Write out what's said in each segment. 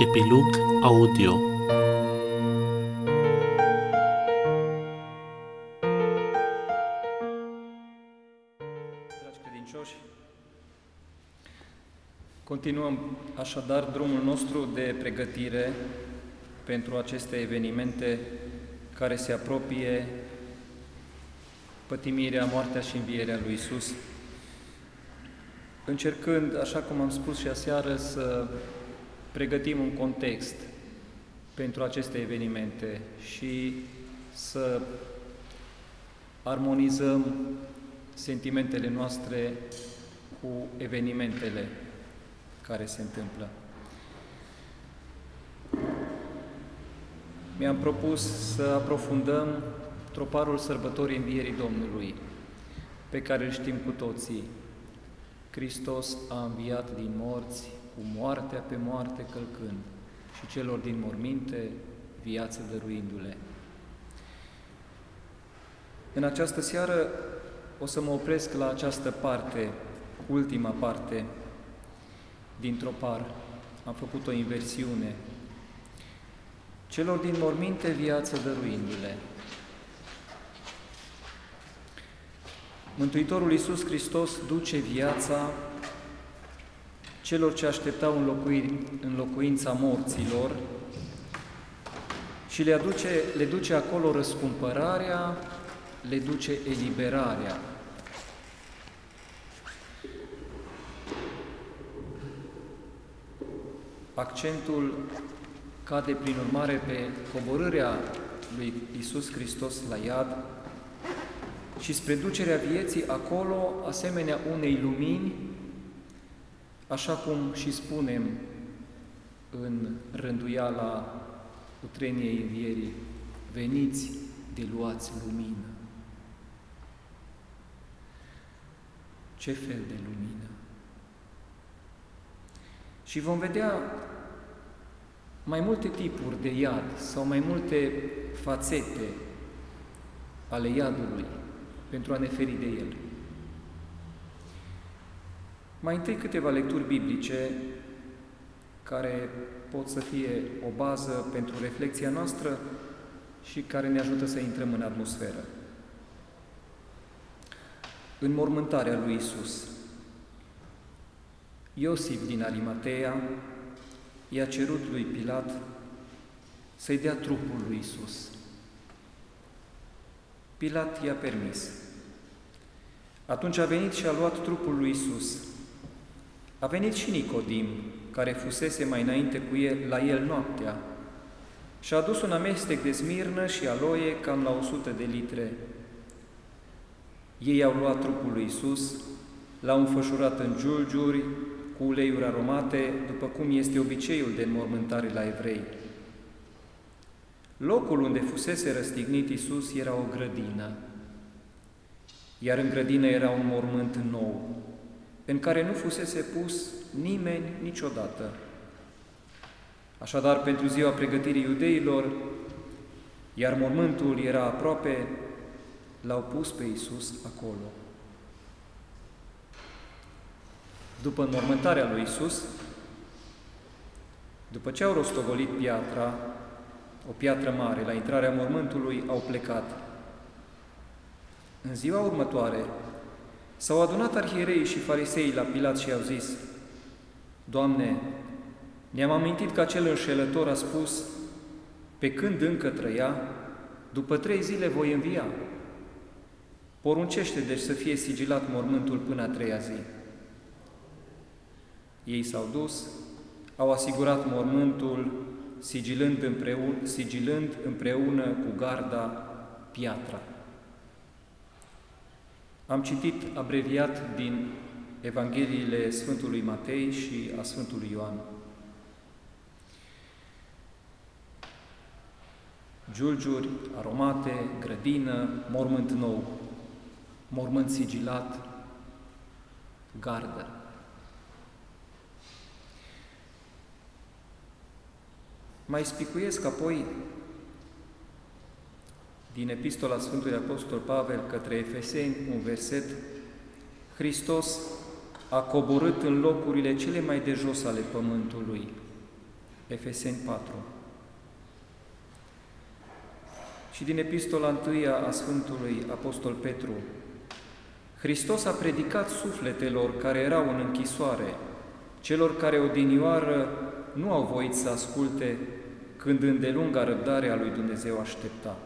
Epilog Audio. Dragi credincioși, continuăm așadar drumul nostru de pregătire pentru aceste evenimente care se apropie pătimirea, moartea și învierea lui Isus, încercând, așa cum am spus și aseară, să pregătim un context pentru aceste evenimente și să armonizăm sentimentele noastre cu evenimentele care se întâmplă. Mi-am propus să aprofundăm troparul sărbătorii Învierii Domnului, pe care îl știm cu toții. Hristos a înviat din morți, cu moartea pe moarte călcând, și celor din morminte viață dăruindu-le. În această seară o să mă opresc la această parte, ultima parte din tropar. Am făcut o inversiune. Celor din morminte viață dăruindu-le. Mântuitorul Iisus Hristos duce viața celor ce așteptau în, locui, în locuința morților și le, aduce, le duce acolo răscumpărarea, le duce eliberarea. Accentul cade prin urmare pe coborârea lui Isus Hristos la iad și spre ducerea vieții acolo, asemenea unei lumini, așa cum și spunem în rânduiala utreniei învierii, veniți de luați lumină. Ce fel de lumină? Și vom vedea mai multe tipuri de iad sau mai multe fațete ale iadului pentru a ne feri de el. Mai întâi câteva lecturi biblice care pot să fie o bază pentru reflexia noastră și care ne ajută să intrăm în atmosferă. În mormântarea lui Isus, Iosif din Arimatea i-a cerut lui Pilat să-i dea trupul lui Isus. Pilat i-a permis. Atunci a venit și a luat trupul lui Isus. A venit și Nicodim, care fusese mai înainte cu el, la el noaptea, și a adus un amestec de smirnă și aloie cam la 100 de litre. Ei au luat trupul lui Isus, l-au înfășurat în giulgiuri cu uleiuri aromate, după cum este obiceiul de înmormântare la evrei. Locul unde fusese răstignit Isus era o grădină, iar în grădină era un mormânt nou, în care nu fusese pus nimeni niciodată. Așadar, pentru ziua pregătirii iudeilor, iar mormântul era aproape, l-au pus pe Isus acolo. După înmormântarea lui Isus, după ce au rostogolit piatra, o piatră mare, la intrarea mormântului, au plecat. În ziua următoare, s-au adunat arhierei și farisei la Pilat și au zis, Doamne, ne-am amintit că acel înșelător a spus, pe când încă trăia, după trei zile voi învia. Poruncește deci să fie sigilat mormântul până a treia zi. Ei s-au dus, au asigurat mormântul, sigilând împreună, sigilând împreună cu garda piatra. Am citit abreviat din Evangheliile Sfântului Matei și a Sfântului Ioan. Giulgiuri, aromate, grădină, mormânt nou, mormânt sigilat, gardă. Mai spicuiesc apoi din Epistola Sfântului Apostol Pavel către Efeseni un verset Hristos a coborât în locurile cele mai de jos ale pământului, Efeseni 4. Și din epistola întâia a Sfântului Apostol Petru, Hristos a predicat sufletelor care erau în închisoare, celor care odinioară nu au voit să asculte când îndelunga răbdarea lui Dumnezeu aștepta.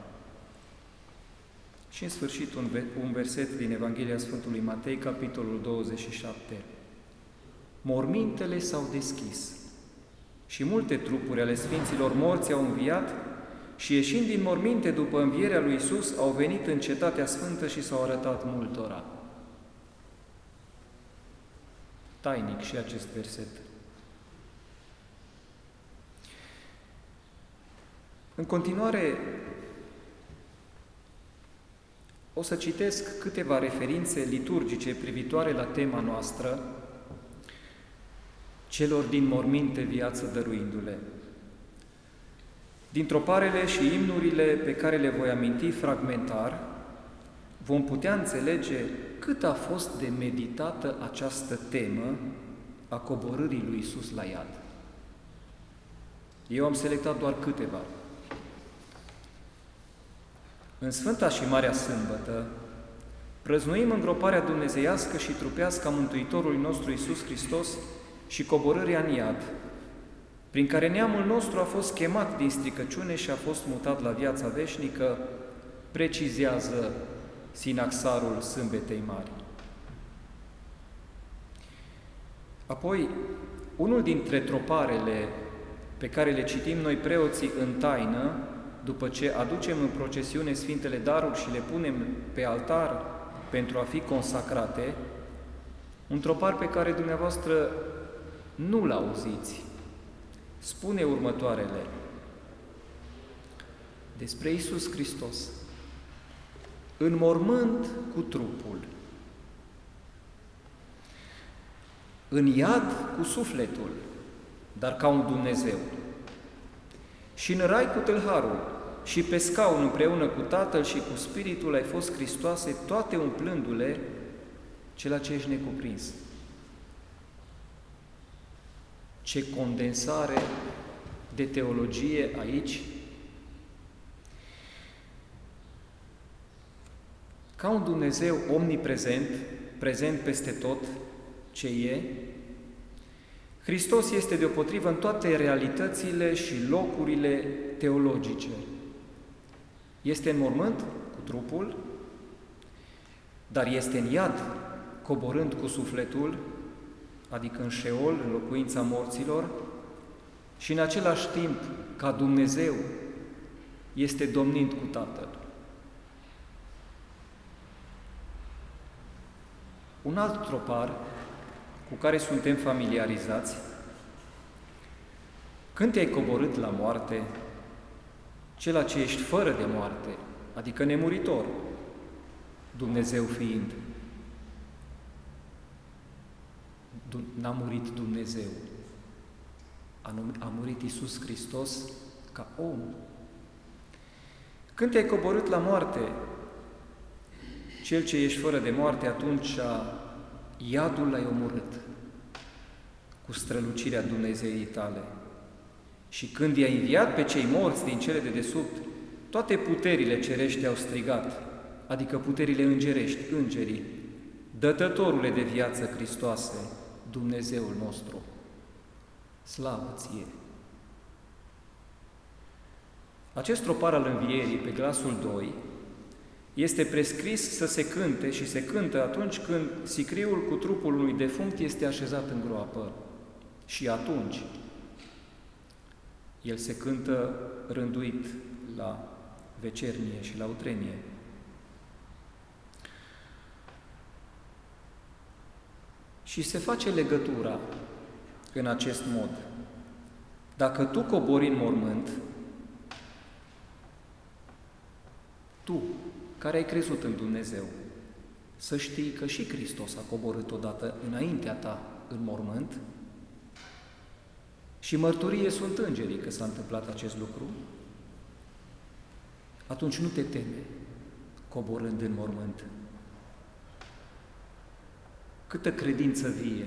Și în sfârșit un, un verset din Evanghelia Sfântului Matei, capitolul 27. Mormintele s-au deschis și multe trupuri ale Sfinților morți au înviat și ieșind din morminte după învierea lui Isus, au venit în cetatea sfântă și s-au arătat multora. Tainic și acest verset. În continuare, o să citesc câteva referințe liturgice privitoare la tema noastră, celor din morminte viață dăruindu-le. Din troparele și imnurile pe care le voi aminti fragmentar, vom putea înțelege cât a fost de meditată această temă a coborârii lui Isus la iad. Eu am selectat doar câteva. În Sfânta și Marea Sâmbătă, prăznuim îngroparea dumnezeiască și trupească a Mântuitorului nostru Isus Hristos și coborârea în iad, prin care neamul nostru a fost chemat din stricăciune și a fost mutat la viața veșnică, precizează sinaxarul Sâmbetei Mari. Apoi, unul dintre troparele pe care le citim noi preoții în taină, după ce aducem în procesiune Sfintele Daruri și le punem pe altar pentru a fi consacrate, un tropar pe care dumneavoastră nu-l auziți, spune următoarele. Despre Isus Hristos. În mormânt cu trupul, în iad cu sufletul, dar ca un Dumnezeu, și în rai cu tâlharul, și pe scaun împreună cu Tatăl și cu Spiritul ai fost Hristoase, toate umplându-le cela ce ești necuprins. Ce condensare de teologie aici. Ca un Dumnezeu omniprezent, prezent peste tot ce e, Hristos este deopotrivă în toate realitățile și locurile teologice. Este în mormânt cu trupul, dar este în iad, coborând cu sufletul, adică în șeol, în locuința morților, și în același timp, ca Dumnezeu, este domnind cu Tatăl. Un alt tropar cu care suntem familiarizați, când te-ai coborât la moarte, cela ce ești fără de moarte, adică nemuritor, Dumnezeu fiind. N-a murit Dumnezeu, a murit Isus Hristos ca om. Când te-ai coborât la moarte, cel ce ești fără de moarte, atunci iadul l-ai omorât cu strălucirea Dumnezeii tale. Și când i-a înviat pe cei morți din cele de desubt, toate puterile cerești au strigat, adică puterile îngerești, îngerii, dătătorule de viață Hristoase, Dumnezeul nostru. Slavă ție! Acest tropar al învierii pe glasul 2 este prescris să se cânte și se cântă atunci când sicriul cu trupul unui defunct este așezat în groapă. Și atunci el se cântă rânduit la vecernie și la utrenie. Și se face legătura în acest mod. Dacă tu cobori în mormânt, tu, care ai crezut în Dumnezeu, să știi că și Hristos a coborât odată înaintea ta în mormânt. Și mărturie sunt îngerii că s-a întâmplat acest lucru, atunci nu te teme coborând în mormânt. Câtă credință vie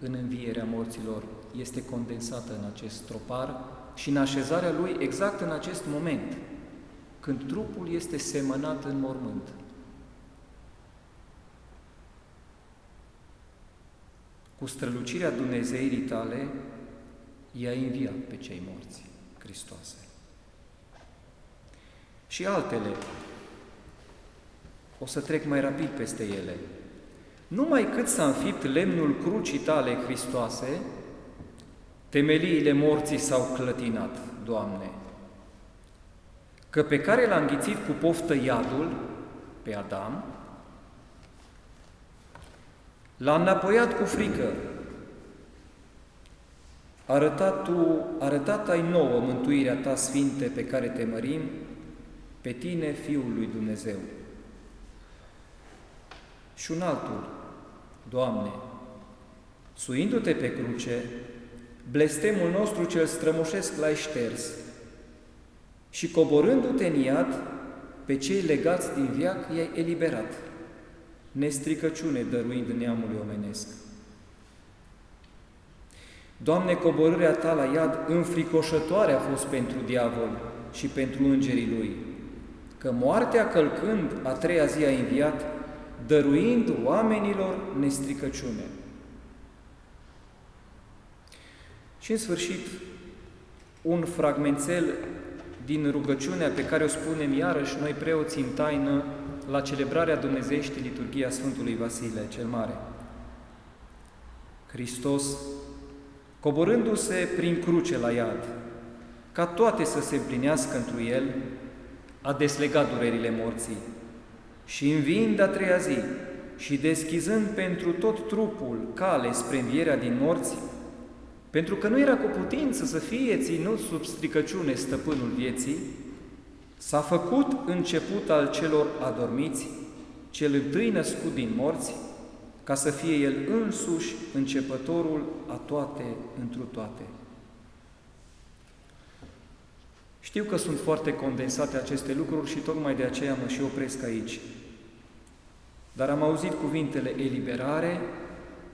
în învierea morților este condensată în acest tropar și în așezarea lui exact în acest moment, când trupul este semănat în mormânt. Cu strălucirea Dumnezeirii tale, i-a înviat pe cei morți, Hristoase. Și altele, o să trec mai rapid peste ele. Numai cât s-a înfipt lemnul crucii tale, Hristoase, temeliile morții s-au clătinat, Doamne, că pe care l-a înghițit cu poftă iadul, pe Adam, l-a înapoiat cu frică, arătat, tu, arătat ai nouă mântuirea ta, Sfinte, pe care te mărim, pe tine, Fiul lui Dumnezeu. Și un altul, Doamne, suindu-te pe cruce, blestemul nostru cel strămoșesc l-ai șters și coborându-te în iad, pe cei legați din viac i-ai eliberat, nestricăciune dăruind neamului omenesc. Doamne, coborârea Ta la iad înfricoșătoare a fost pentru diavol și pentru îngerii lui, că moartea călcând a treia zi a înviat, dăruind oamenilor nestricăciune. Și în sfârșit, un fragmentel din rugăciunea pe care o spunem iarăși noi preoții în taină la celebrarea Dumnezeieștii liturghia Sfântului Vasile cel Mare. Hristos, coborându-se prin cruce la iad, ca toate să se împlinească întru El, a deslegat durerile morții și înviind a treia zi și deschizând pentru tot trupul cale spre învierea din morți, pentru că nu era cu putință să fie ținut sub stricăciune stăpânul vieții, s-a făcut început al celor adormiți, cel întâi născut din morți, ca să fie El însuși începătorul a toate întru toate. Știu că sunt foarte condensate aceste lucruri și tocmai de aceea mă și opresc aici. Dar am auzit cuvintele eliberare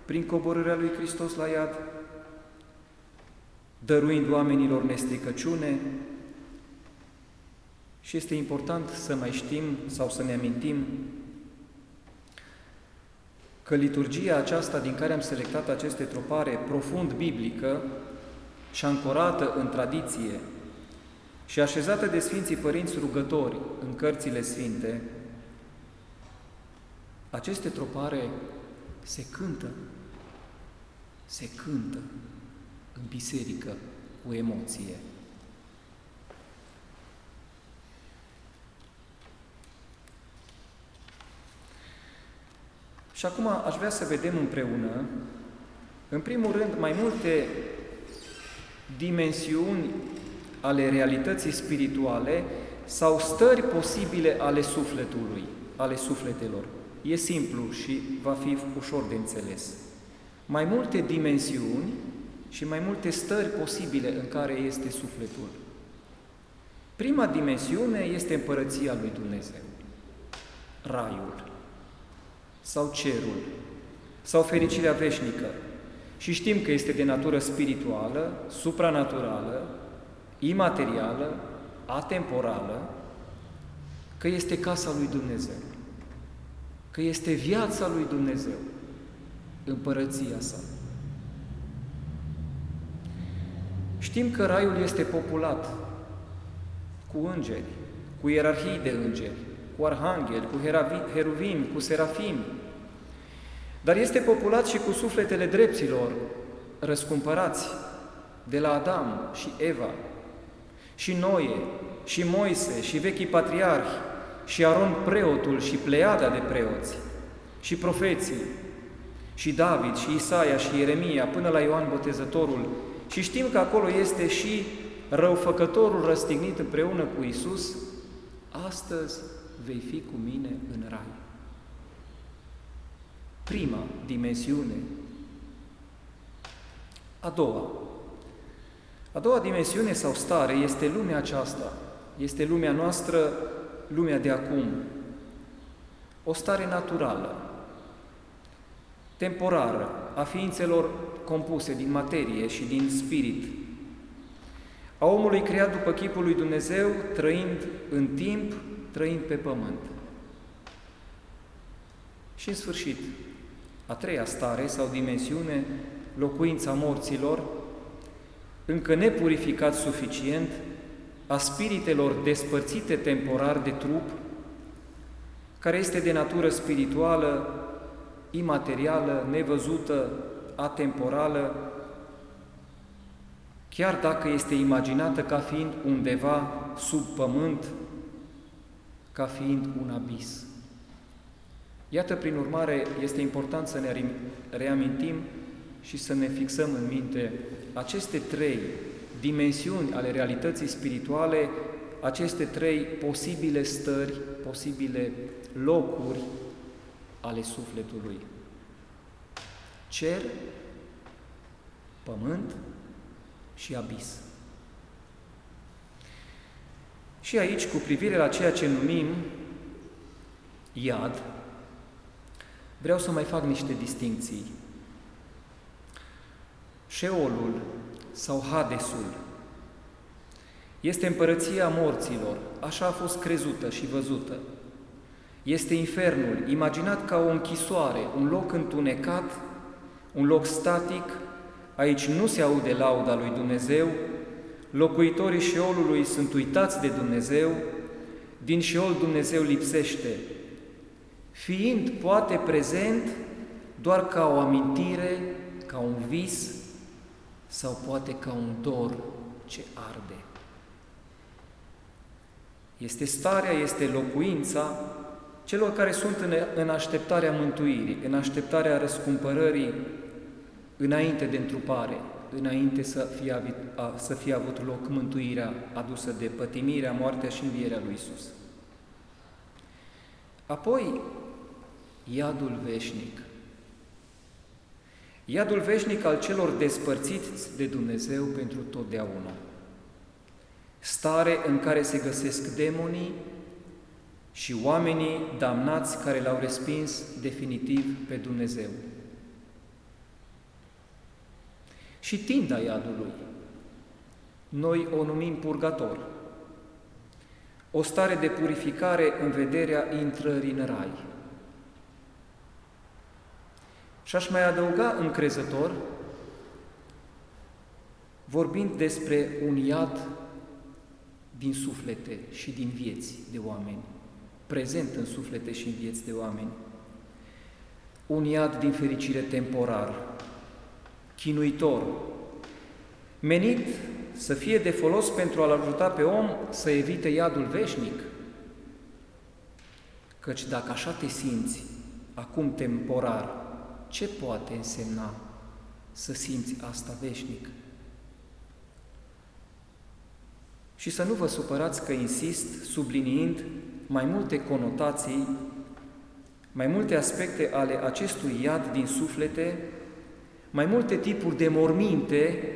prin coborârea lui Hristos la iad, dăruind oamenilor nestricăciune. Și este important să mai știm sau să ne amintim că liturgia aceasta din care am selectat aceste tropare profund biblică și ancorată în tradiție și așezată de Sfinții Părinți rugători în cărțile sfinte, aceste tropare se cântă, se cântă în biserică cu emoție. Și acum aș vrea să vedem împreună, în primul rând, mai multe dimensiuni ale realității spirituale sau stări posibile ale sufletului, ale sufletelor. E simplu și va fi ușor de înțeles. Mai multe dimensiuni și mai multe stări posibile în care este sufletul. Prima dimensiune este împărăția lui Dumnezeu, raiul sau cerul sau fericirea veșnică. Și știm că este de natură spirituală, supranaturală, imaterială, atemporală, că este casa lui Dumnezeu, că este viața lui Dumnezeu, împărăția sa. Știm că raiul este populat cu îngeri, cu ierarhii de îngeri, cu arhangheli, cu heruvimi, cu serafimi, dar este populat și cu sufletele dreptilor răscumpărați de la Adam și Eva, și Noe, și Moise, și vechii patriarhi, și Aron preotul și pleiada de preoți, și profeții, și David, și Isaia, și Ieremia, până la Ioan Botezătorul, și știm că acolo este și răufăcătorul răstignit împreună cu Isus, astăzi vei fi cu mine în rai. Prima dimensiune. A doua. A doua dimensiune sau stare este lumea aceasta, este lumea noastră, lumea de acum. O stare naturală, temporară, a ființelor compuse din materie și din spirit, a omului creat după chipul lui Dumnezeu, trăind în timp, trăind pe pământ. Și în sfârșit, a treia stare sau dimensiune, locuința morților, încă nepurificat suficient, a spiritelor despărțite temporar de trup, care este de natură spirituală, imaterială, nevăzută, atemporală, chiar dacă este imaginată ca fiind undeva sub pământ, ca fiind un abis. Iată, prin urmare, este important să ne reamintim și să ne fixăm în minte aceste trei dimensiuni ale realității spirituale, aceste trei posibile stări, posibile locuri ale sufletului. Cer, pământ și abis. Și aici, cu privire la ceea ce numim iad, vreau să mai fac niște distinții. Șeolul sau Hadesul este împărăția morților, așa a fost crezută și văzută. Este infernul, imaginat ca o închisoare, un loc întunecat, un loc static, aici nu se aude lauda lui Dumnezeu, locuitorii șeolului sunt uitați de Dumnezeu, din șeol Dumnezeu lipsește, fiind poate prezent doar ca o amintire, ca un vis sau poate ca un dor ce arde. Este starea, este locuința celor care sunt în, în așteptarea mântuirii, în așteptarea răscumpărării înainte de întrupare, înainte să fie, să fie avut loc mântuirea adusă de pătimirea, moartea și învierea lui Isus. Apoi, iadul veșnic. Iadul veșnic al celor despărțiți de Dumnezeu pentru totdeauna. Stare în care se găsesc demonii și oamenii damnați care l-au respins definitiv pe Dumnezeu. Și tinda iadului. Noi o numim purgator. O stare de purificare în vederea intrării în rai. Și aș mai adăuga încrezător, vorbind despre un iad din suflete și din vieți de oameni, prezent în suflete și în vieți de oameni. Un iad din fericire temporar, chinuitor, menit să fie de folos pentru a-l ajuta pe om să evite iadul veșnic. Căci dacă așa te simți, acum temporar, ce poate însemna să simți asta veșnic? Și să nu vă supărați că insist, subliniind mai multe conotații, mai multe aspecte ale acestui iad din suflete, mai multe tipuri de morminte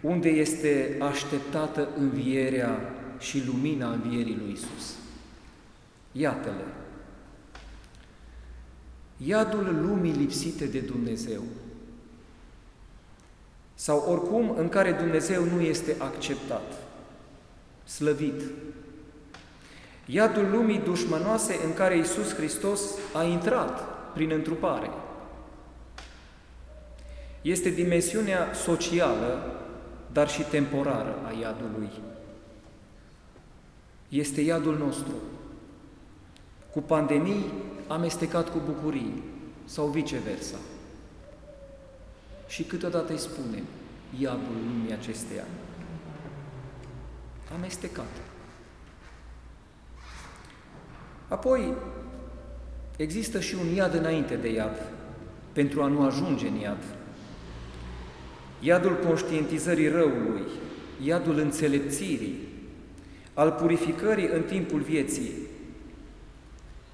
unde este așteptată învierea și lumina învierii lui Isus. Iată-le! Iadul lumii lipsite de Dumnezeu sau oricum în care Dumnezeu nu este acceptat, slăvit. Iadul lumii dușmănoase în care Isus Hristos a intrat prin întrupare. Este dimensiunea socială, dar și temporară a iadului. Este iadul nostru, cu pandemii amestecat cu bucurii sau viceversa și câteodată îi spunem iadul lumii acesteia. Amestecat. Apoi, există și un iad înainte de iad, pentru a nu ajunge în iad. Iadul conștientizării răului, iadul înțelepțirii, al purificării în timpul vieții,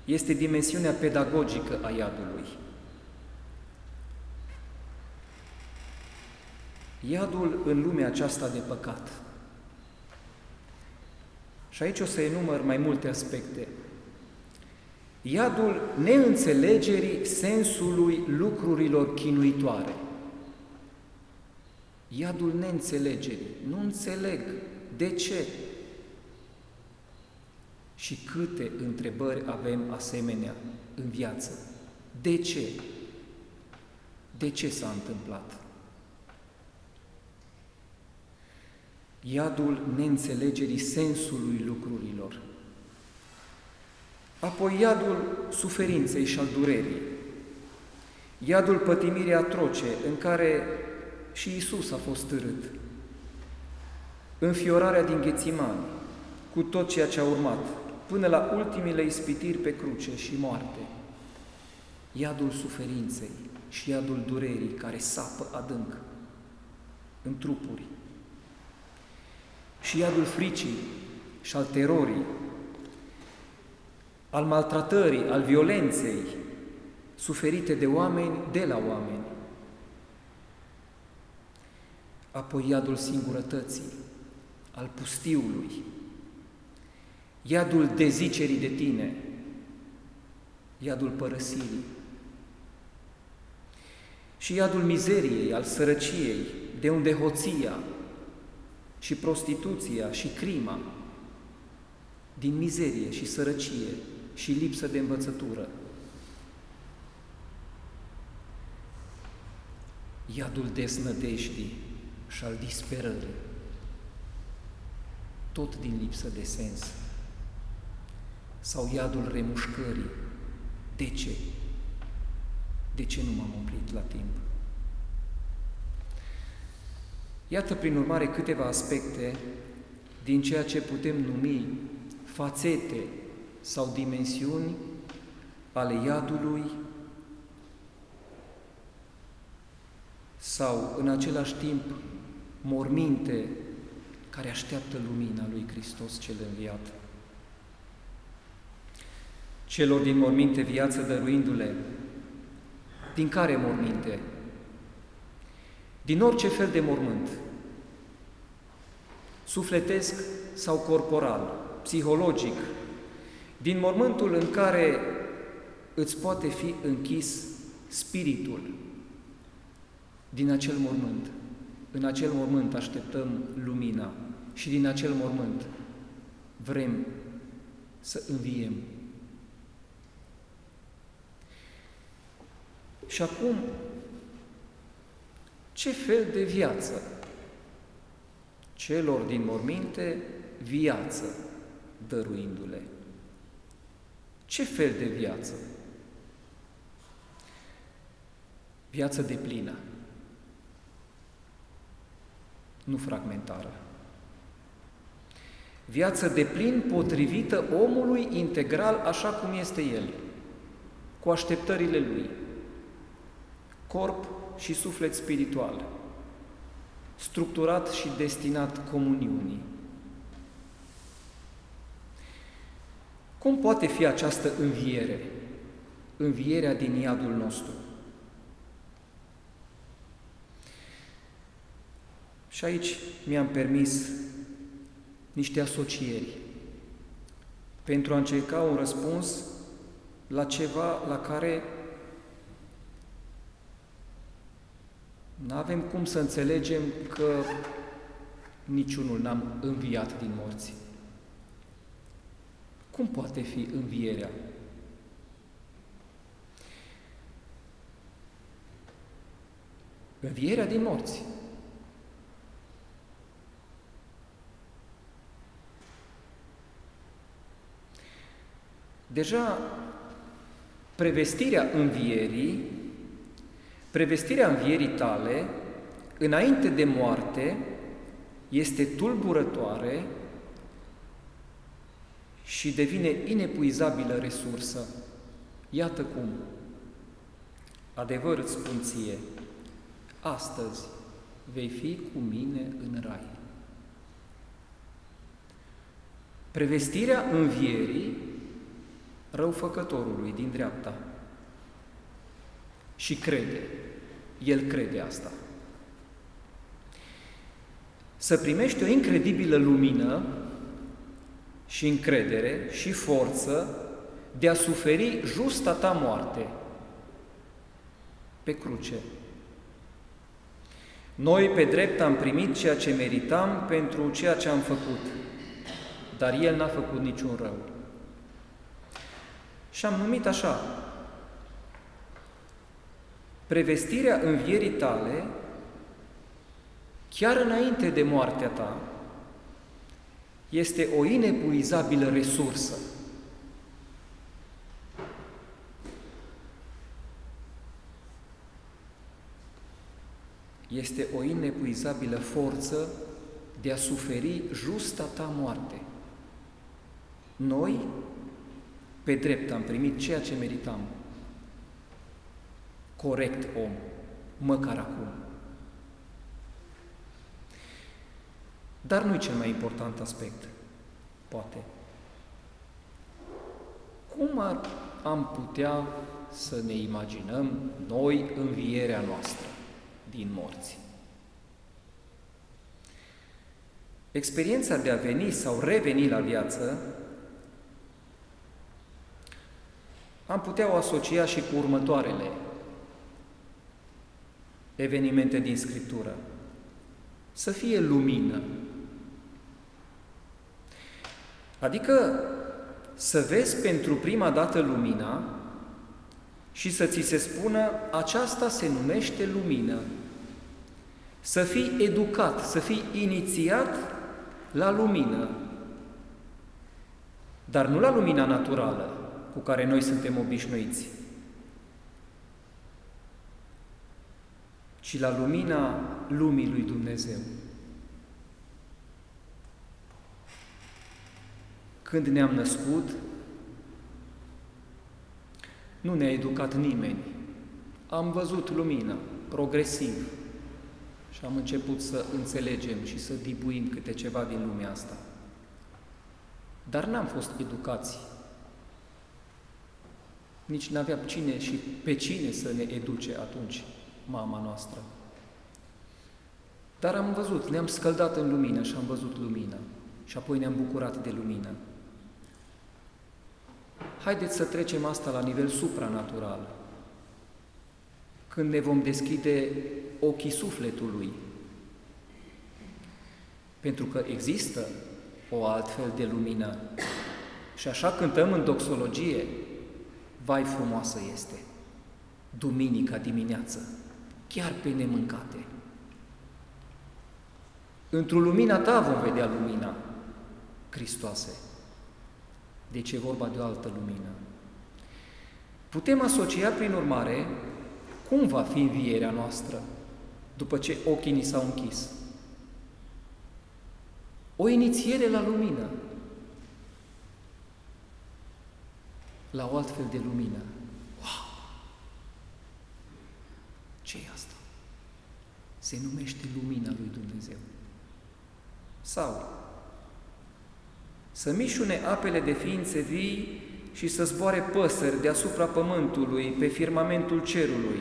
este dimensiunea pedagogică a iadului. Iadul în lumea aceasta de păcat. Și aici o să enumăr mai multe aspecte. Iadul neînțelegerii sensului lucrurilor chinuitoare. Iadul neînțelegerii. Nu înțeleg. De ce? Și câte întrebări avem asemenea în viață? De ce? De ce s-a întâmplat? Iadul neînțelegerii sensului lucrurilor. Apoi iadul suferinței și al durerii. Iadul pătimirii atroce în care și Isus a fost târât. Înfiorarea din Ghețimani, cu tot ceea ce a urmat, până la ultimile ispitiri pe cruce și moarte. Iadul suferinței și iadul durerii care sapă adânc în trupuri. Și iadul fricii și al terorii, al maltratării, al violenței suferite de oameni de la oameni. Apoi iadul singurătății, al pustiului, iadul dezicerii de tine, iadul părăsirii și iadul mizeriei, al sărăciei, de unde hoția și prostituția și crima, din mizerie și sărăcie și lipsă de învățătură. Iadul desnădejdii și al disperării, tot din lipsă de sens sau iadul remușcării. De ce? De ce nu m-am oprit la timp? Iată, prin urmare, câteva aspecte din ceea ce putem numi fațete sau dimensiuni ale iadului sau, în același timp, morminte care așteaptă lumina lui Hristos cel înviat celor din morminte viață dăruindu-le. Din care morminte? Din orice fel de mormânt, sufletesc sau corporal, psihologic, din mormântul în care îți poate fi închis spiritul, din acel mormânt. În acel mormânt așteptăm lumina și din acel mormânt vrem să înviem Și acum, ce fel de viață? Celor din morminte, viață dăruindu-le. Ce fel de viață? Viață de plină, nu fragmentară. Viață de plin potrivită omului integral așa cum este el, cu așteptările lui, corp și suflet spiritual, structurat și destinat comuniunii. Cum poate fi această înviere? Învierea din iadul nostru. Și aici mi-am permis niște asocieri pentru a încerca un răspuns la ceva la care Nu avem cum să înțelegem că niciunul n-am înviat din morți. Cum poate fi învierea? Învierea din morți. Deja prevestirea învierii Prevestirea învierii tale, înainte de moarte, este tulburătoare și devine inepuizabilă resursă. Iată cum. Adevăr îți spun ție, astăzi vei fi cu mine în rai. Prevestirea învierii răufăcătorului din dreapta și crede. El crede asta. Să primești o incredibilă lumină și încredere și forță de a suferi justa ta moarte pe cruce. Noi, pe drept, am primit ceea ce meritam pentru ceea ce am făcut, dar El n-a făcut niciun rău. Și am numit așa, prevestirea învierii tale, chiar înainte de moartea ta, este o inepuizabilă resursă. Este o inepuizabilă forță de a suferi justa ta moarte. Noi, pe drept, am primit ceea ce meritam. Corect om, măcar acum. Dar nu e cel mai important aspect, poate. Cum ar, am putea să ne imaginăm noi învierea noastră din morți? Experiența de a veni sau reveni la viață am putea o asocia și cu următoarele evenimente din Scriptură. Să fie lumină, Adică să vezi pentru prima dată lumina și să ți se spună aceasta se numește lumină. Să fii educat, să fii inițiat la lumină, dar nu la lumina naturală cu care noi suntem obișnuiți, ci la lumina lumii lui Dumnezeu. Când ne-am născut, nu ne-a educat nimeni. Am văzut lumina, progresiv, și am început să înțelegem și să dibuim câte ceva din lumea asta. Dar n-am fost educați. Nici n-avea cine și pe cine să ne educe atunci, mama noastră. Dar am văzut, ne-am scăldat în lumină și am văzut lumina. Și apoi ne-am bucurat de lumină. Haideți să trecem asta la nivel supranatural. Când ne vom deschide ochii sufletului. Pentru că există o altfel de lumină. Și așa cântăm în doxologie, vai frumoasă este, duminica dimineață, chiar pe nemâncate. Într-o lumina ta vom vedea lumina Hristoase. Deci e vorba de o altă lumină. Putem asocia, prin urmare, cum va fi învierea noastră după ce ochii ni s-au închis. O inițiere la lumină, la o altfel de lumină. Wow! ce e asta? Se numește lumina lui Dumnezeu. Sau să mișune apele de ființe vii și să zboare păsări deasupra pământului, pe firmamentul cerului.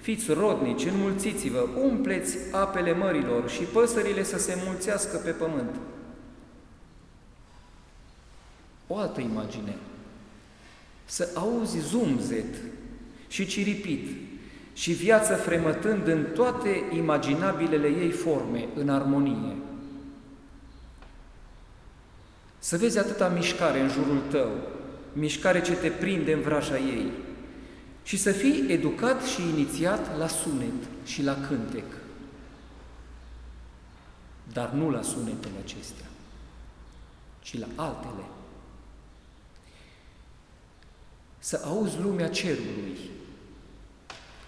Fiți rodnici, înmulțiți-vă, umpleți apele mărilor și păsările să se mulțească pe pământ. O altă imagine. Să auzi zumzet și ciripit și viața fremătând în toate imaginabilele ei forme, în armonie. Să vezi atâta mișcare în jurul tău, mișcare ce te prinde în vraja ei și să fii educat și inițiat la sunet și la cântec. Dar nu la sunetele acestea, ci la altele. Să auzi lumea cerului,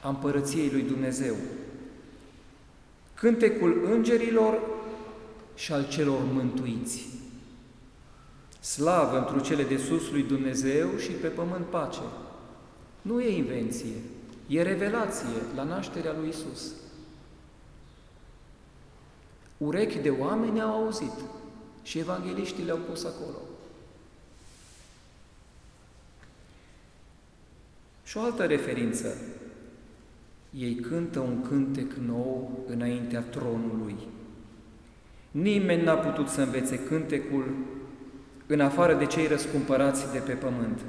a împărăției lui Dumnezeu, cântecul îngerilor și al celor mântuiți. Slavă întru cele de sus lui Dumnezeu și pe pământ pace. Nu e invenție, e revelație la nașterea lui Isus. Urechi de oameni au auzit și evangeliștii le-au pus acolo. Și o altă referință. Ei cântă un cântec nou înaintea tronului. Nimeni n-a putut să învețe cântecul în afară de cei răscumpărați de pe pământ.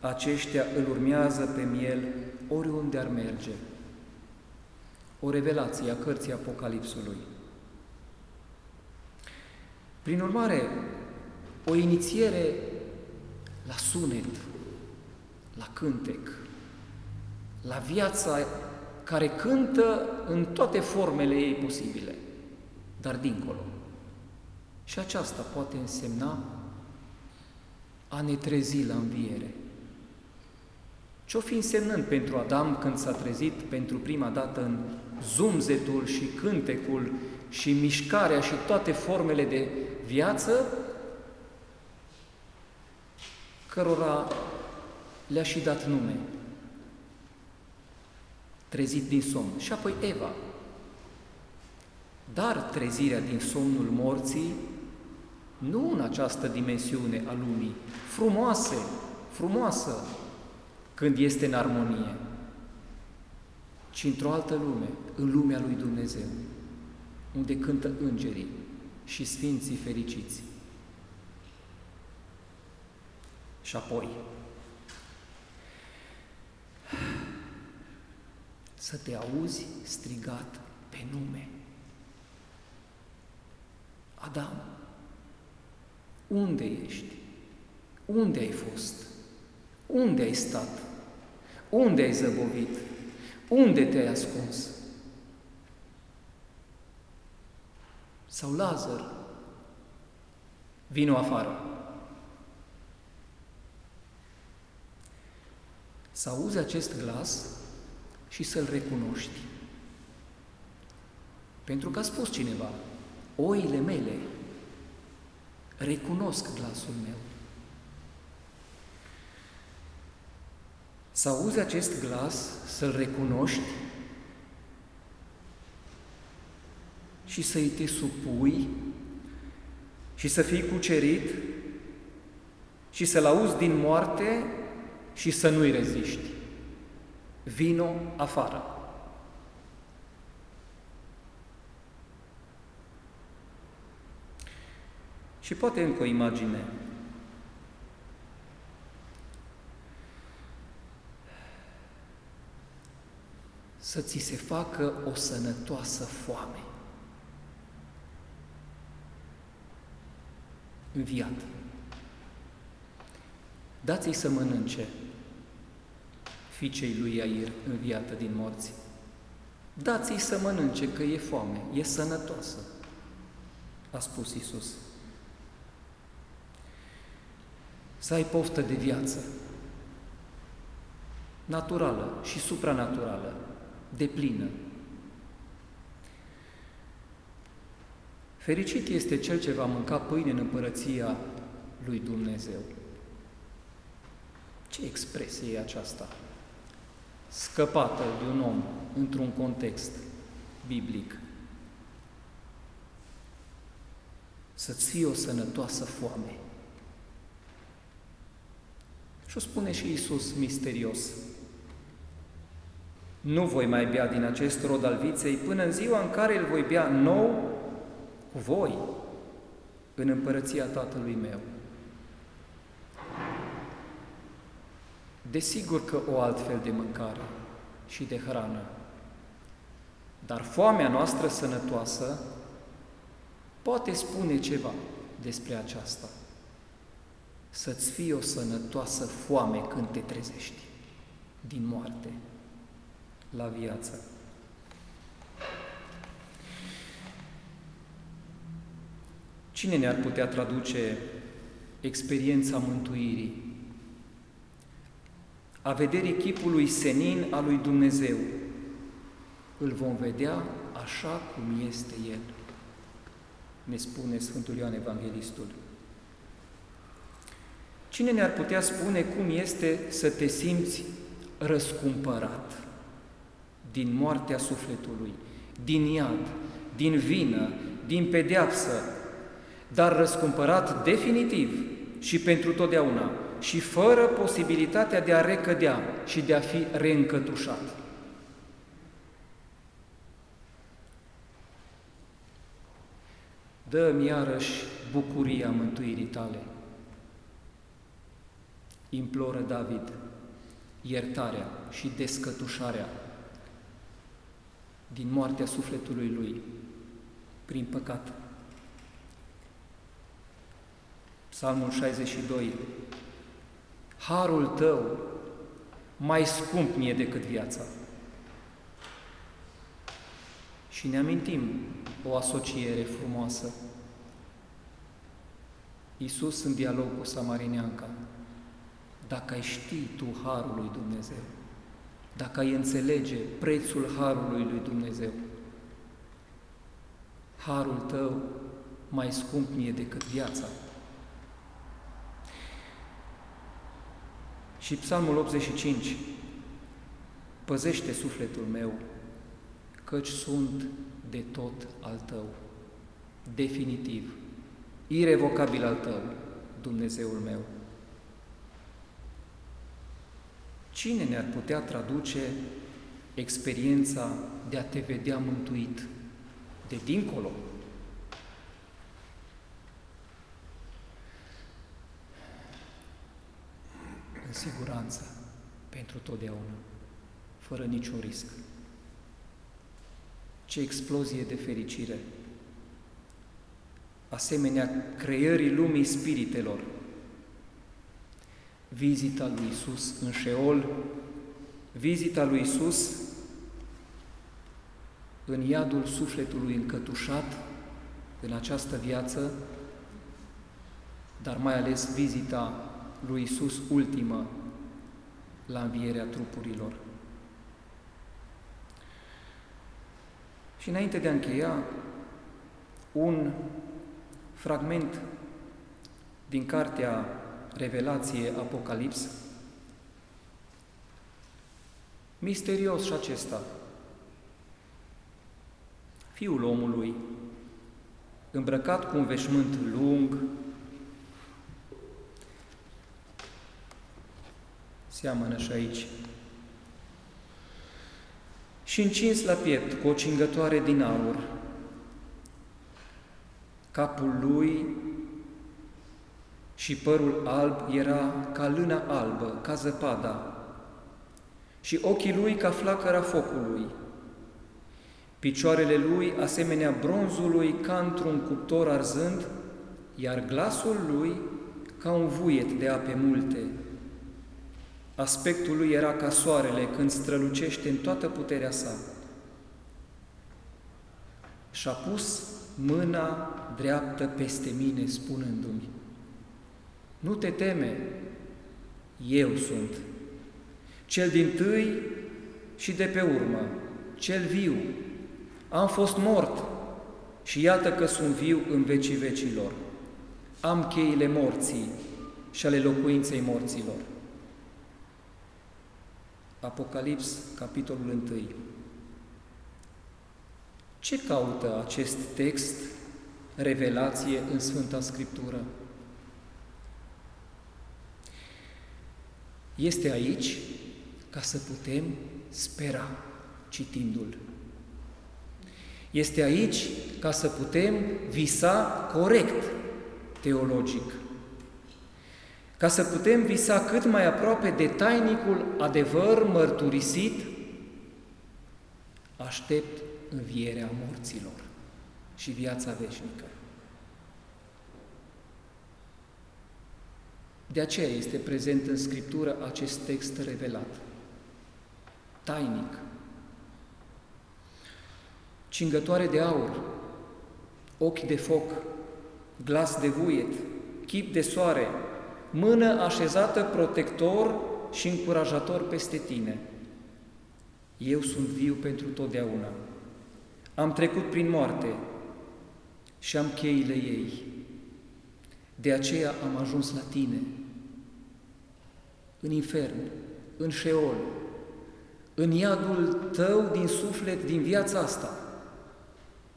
aceștia îl urmează pe miel oriunde ar merge. O revelație a cărții Apocalipsului. Prin urmare, o inițiere la sunet, la cântec, la viața care cântă în toate formele ei posibile, dar dincolo. Și aceasta poate însemna a ne trezi la înviere. Ce-o fi însemnând pentru Adam când s-a trezit pentru prima dată în zumzetul și cântecul și mișcarea și toate formele de viață cărora le-a și dat nume. Trezit din somn. Și apoi Eva. Dar trezirea din somnul morții, nu în această dimensiune a lumii, frumoase, frumoasă, când este în armonie, ci într-o altă lume, în lumea lui Dumnezeu, unde cântă îngerii și sfinții fericiți. Și apoi, să te auzi strigat pe nume. Adam, unde ești? Unde ai fost? Unde ai stat? Unde ai zăbovit? Unde te-ai ascuns? Sau Lazar, vino afară. Să auzi acest glas și să-l recunoști. Pentru că a spus cineva, oile mele recunosc glasul meu. Să auzi acest glas, să-l recunoști și să-i te supui și să fii cucerit și să-l auzi din moarte și să nu-i reziști. Vino afară. Și poate încă o imagine. Să ți se facă o sănătoasă foame. Înviat. Dați-i să mănânce fiicei lui Iair înviată din morți. Dați-i să mănânce că e foame, e sănătoasă, a spus Isus. Să ai poftă de viață, naturală și supranaturală, de plină. Fericit este cel ce va mânca pâine în împărăția lui Dumnezeu. Ce expresie e aceasta? Scăpată de un om într-un context biblic. Să-ți fie o sănătoasă foame. Și o spune și Iisus misterios. Nu voi mai bea din acest rod al viței până în ziua în care îl voi bea nou cu voi în împărăția Tatălui meu. Desigur că o altfel de mâncare și de hrană, dar foamea noastră sănătoasă poate spune ceva despre aceasta. Să-ți fie o sănătoasă foame când te trezești din moarte la viață. Cine ne-ar putea traduce experiența mântuirii a vederii chipului senin al lui Dumnezeu. Îl vom vedea așa cum este El, ne spune Sfântul Ioan Evanghelistul. Cine ne-ar putea spune cum este să te simți răscumpărat din moartea sufletului, din iad, din vină, din pedeapsă, dar răscumpărat definitiv și pentru totdeauna, și fără posibilitatea de a recădea și de a fi reîncătușat. Dă-mi iarăși bucuria mântuirii tale. imploră David iertarea și descătușarea din moartea sufletului lui prin păcat. Psalmul 62 Harul tău mai scump mie decât viața. Și ne amintim o asociere frumoasă. Iisus în dialog cu Samarineanca, dacă ai ști tu Harul lui Dumnezeu, dacă ai înțelege prețul Harului lui Dumnezeu, Harul tău mai scump mie decât viața. Și Psalmul 85, păzește sufletul meu, căci sunt de tot al tău, definitiv, irevocabil al tău, Dumnezeul meu. Cine ne-ar putea traduce experiența de a te vedea mântuit de dincolo? În siguranță, pentru totdeauna, fără niciun risc. Ce explozie de fericire! Asemenea creării lumii spiritelor, vizita lui Isus în Șeol, vizita lui Isus în iadul sufletului încătușat în această viață, dar mai ales vizita lui Isus ultimă la învierea trupurilor. Și înainte de a încheia, un fragment din cartea Revelație Apocalips, misterios și acesta. Fiul omului, îmbrăcat cu un veșmânt lung, seamănă și aici, și încins la piept cu o cingătoare din aur. Capul lui și părul alb era ca lână albă, ca zăpada, și ochii lui ca flacăra focului, picioarele lui asemenea bronzului ca într-un cuptor arzând, iar glasul lui ca un vuiet de ape multe. Aspectul lui era ca soarele când strălucește în toată puterea sa. Și-a pus mâna dreaptă peste mine, spunându-mi, nu te teme, eu sunt, cel din tâi și de pe urmă, cel viu. Am fost mort și iată că sunt viu în vecii vecilor. Am cheile morții și ale locuinței morților. Apocalips, capitolul 1. Ce caută acest text, revelație în Sfânta Scriptură? Este aici ca să putem spera citindu-l. Este aici ca să putem visa corect teologic, ca să putem visa cât mai aproape de tainicul adevăr mărturisit, aștept învierea morților și viața veșnică. De aceea este prezent în Scriptură acest text revelat, tainic, cingătoare de aur, ochi de foc, glas de vuiet, chip de soare, mână așezată protector și încurajator peste tine. Eu sunt viu pentru totdeauna. Am trecut prin moarte și am cheile ei. De aceea am ajuns la tine în infern, în șeol, în iadul tău din suflet, din viața asta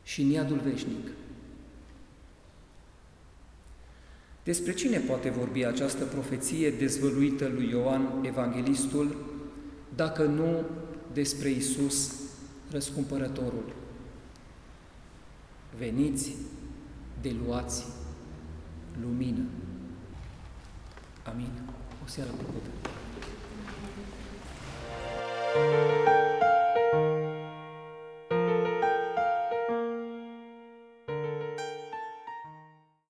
și în iadul veșnic. Despre cine poate vorbi această profeție dezvăluită lui Ioan Evanghelistul, dacă nu despre Isus, răscumpărătorul? Veniți, de luați lumină. Amin. O seară plăcută!